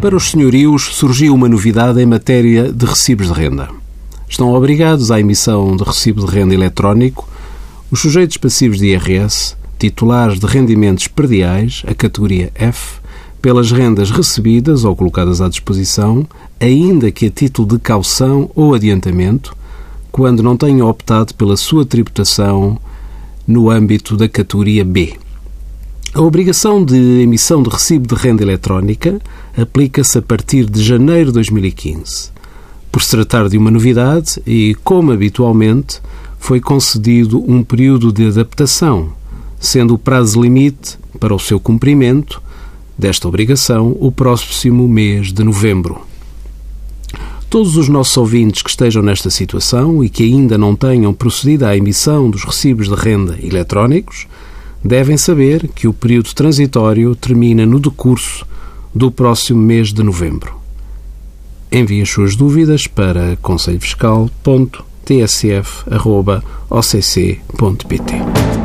Para os senhorios surgiu uma novidade em matéria de recibos de renda. Estão obrigados à emissão de recibo de renda eletrónico os sujeitos passivos de IRS, titulares de rendimentos perdiais, a categoria F, pelas rendas recebidas ou colocadas à disposição, ainda que a título de caução ou adiantamento, quando não tenham optado pela sua tributação no âmbito da categoria B. A obrigação de emissão de recibo de renda eletrónica aplica-se a partir de janeiro de 2015. Por se tratar de uma novidade e, como habitualmente, foi concedido um período de adaptação, sendo o prazo limite para o seu cumprimento desta obrigação o próximo mês de novembro. Todos os nossos ouvintes que estejam nesta situação e que ainda não tenham procedido à emissão dos recibos de renda eletrónicos devem saber que o período transitório termina no decurso do próximo mês de novembro. Envie as suas dúvidas para conselhofiscal.tsf.occ.pt.